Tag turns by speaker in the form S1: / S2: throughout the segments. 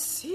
S1: see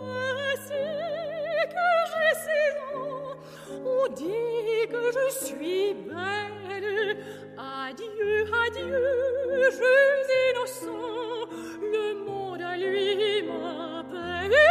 S1: Voici que j'ai saison, on dit que je suis belle. Adieu, adieu, je suis innocent, le monde a lui m'appelé.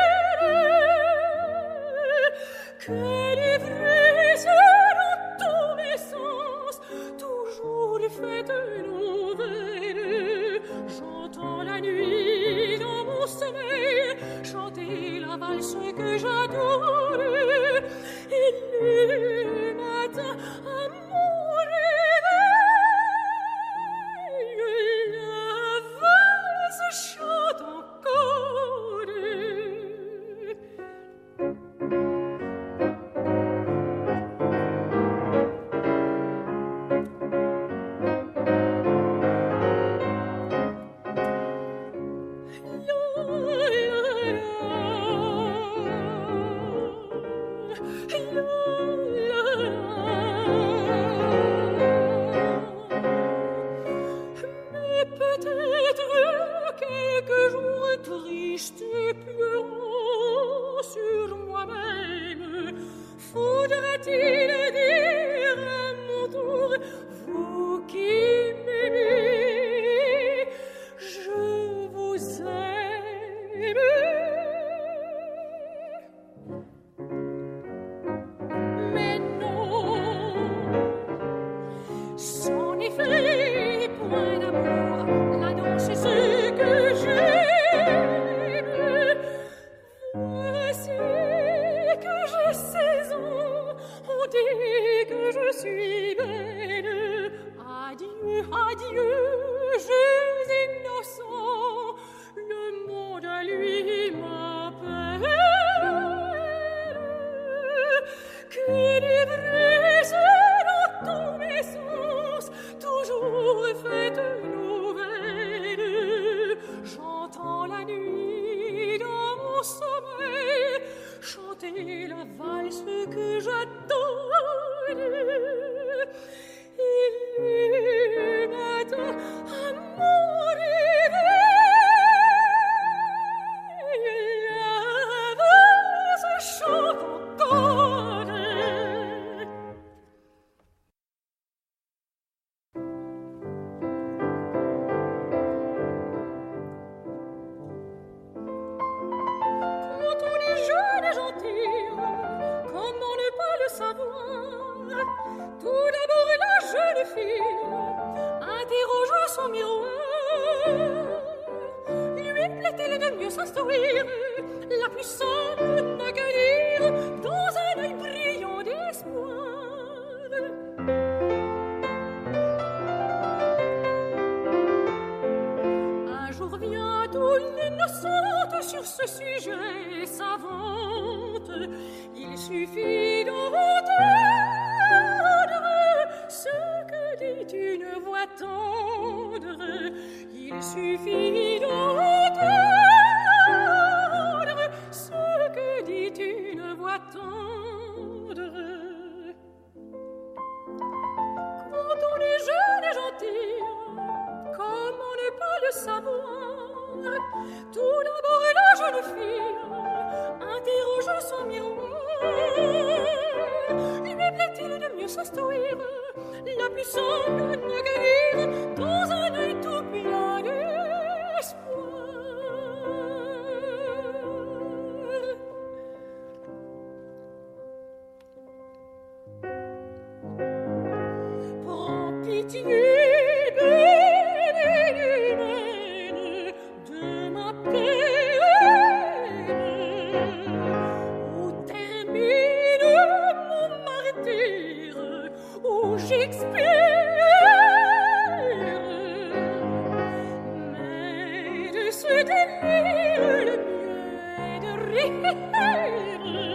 S1: morire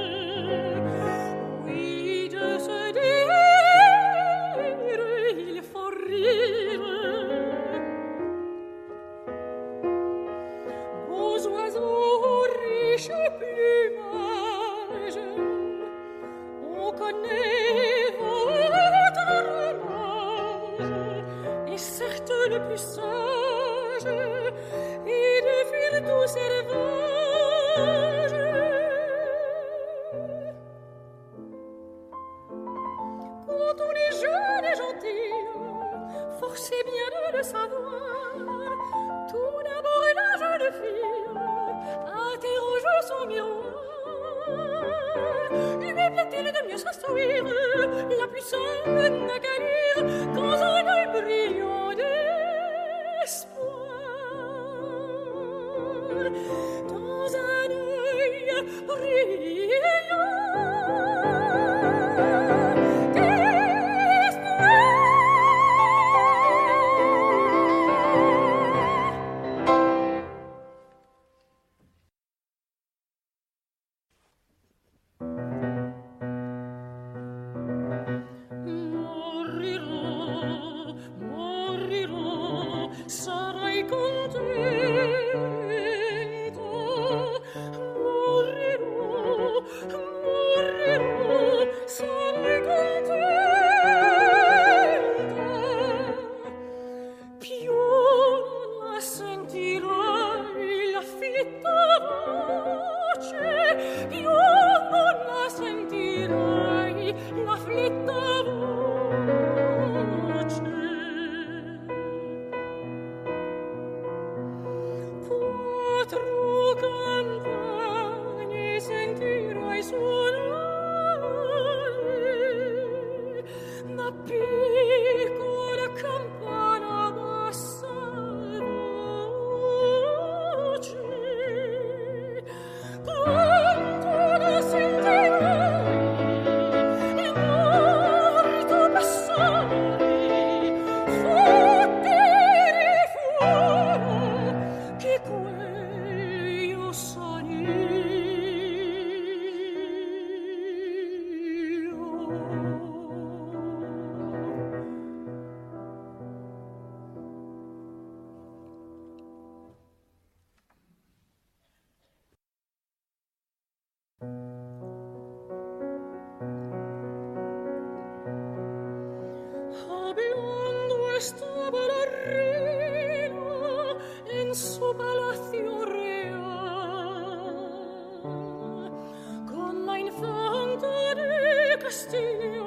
S1: destiny,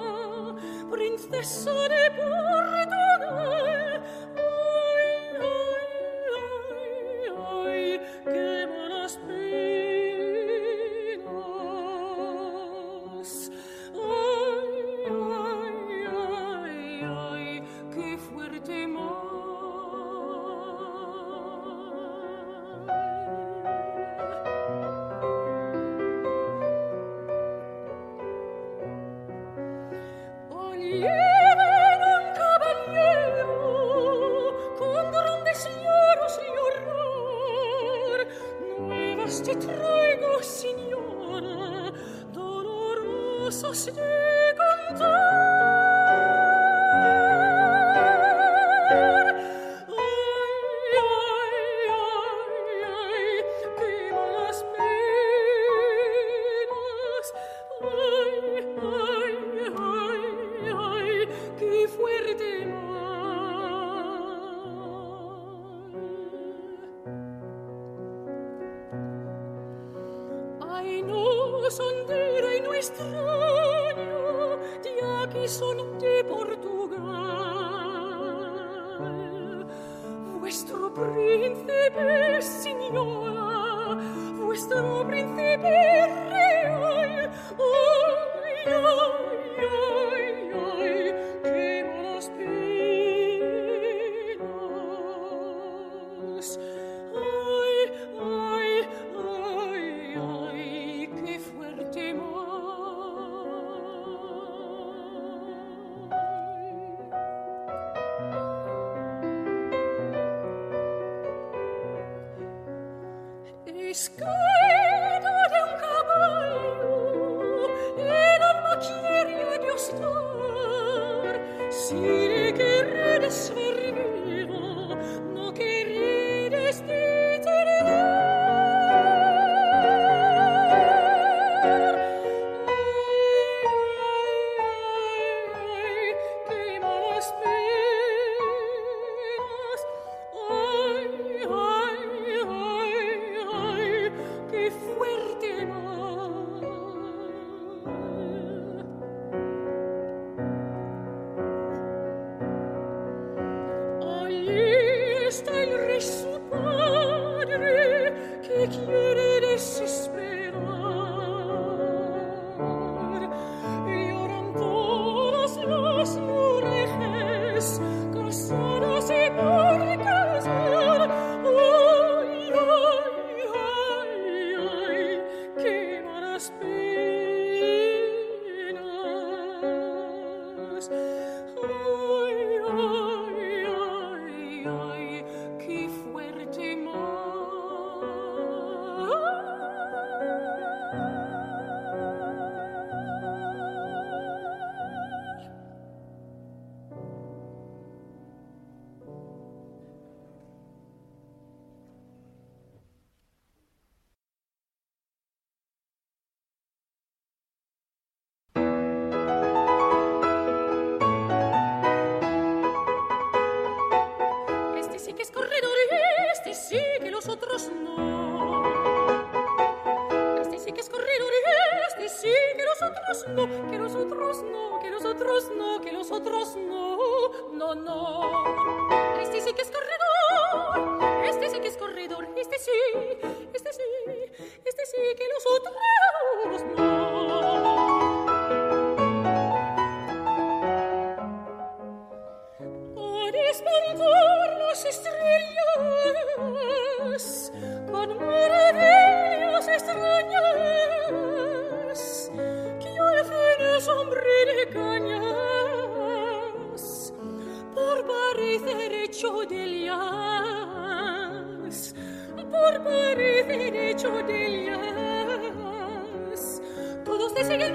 S1: princess of Baby, real, oh, real. todos desean el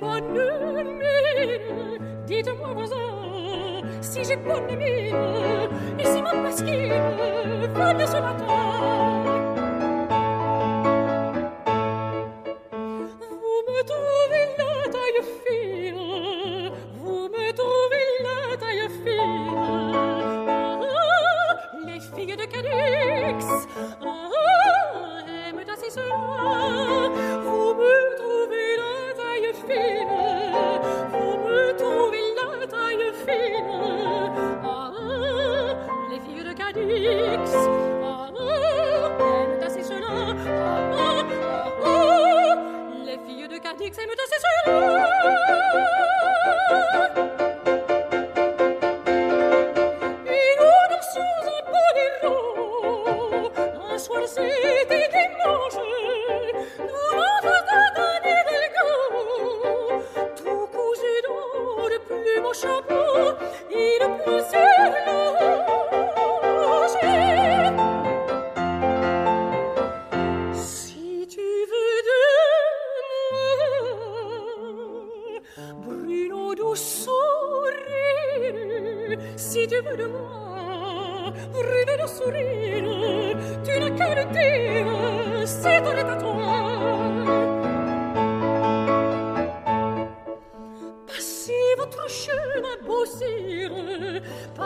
S1: bonne mine, dites-moi voisin, si j'ai bonne mine, et si ma pasquine venait ce matin.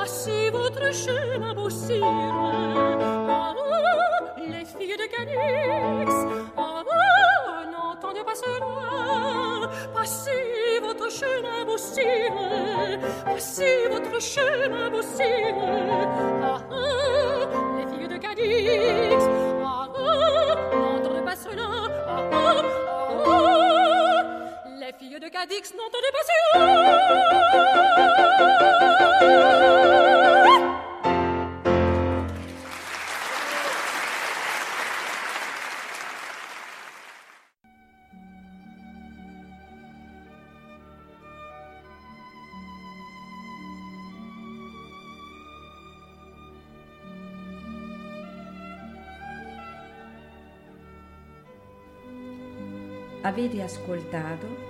S1: Ah, passez votre chemin, beau Ah, oh, les filles de Canix, ah, oh, n'entendez pas cela. Ah, passez votre chemin, beau ah, Passez votre chemin, beau Ah, oh, les filles de Canix, de Cadix n'entendait pas
S2: Avete ascoltato